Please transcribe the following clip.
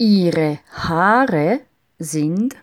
Ihre Haare sind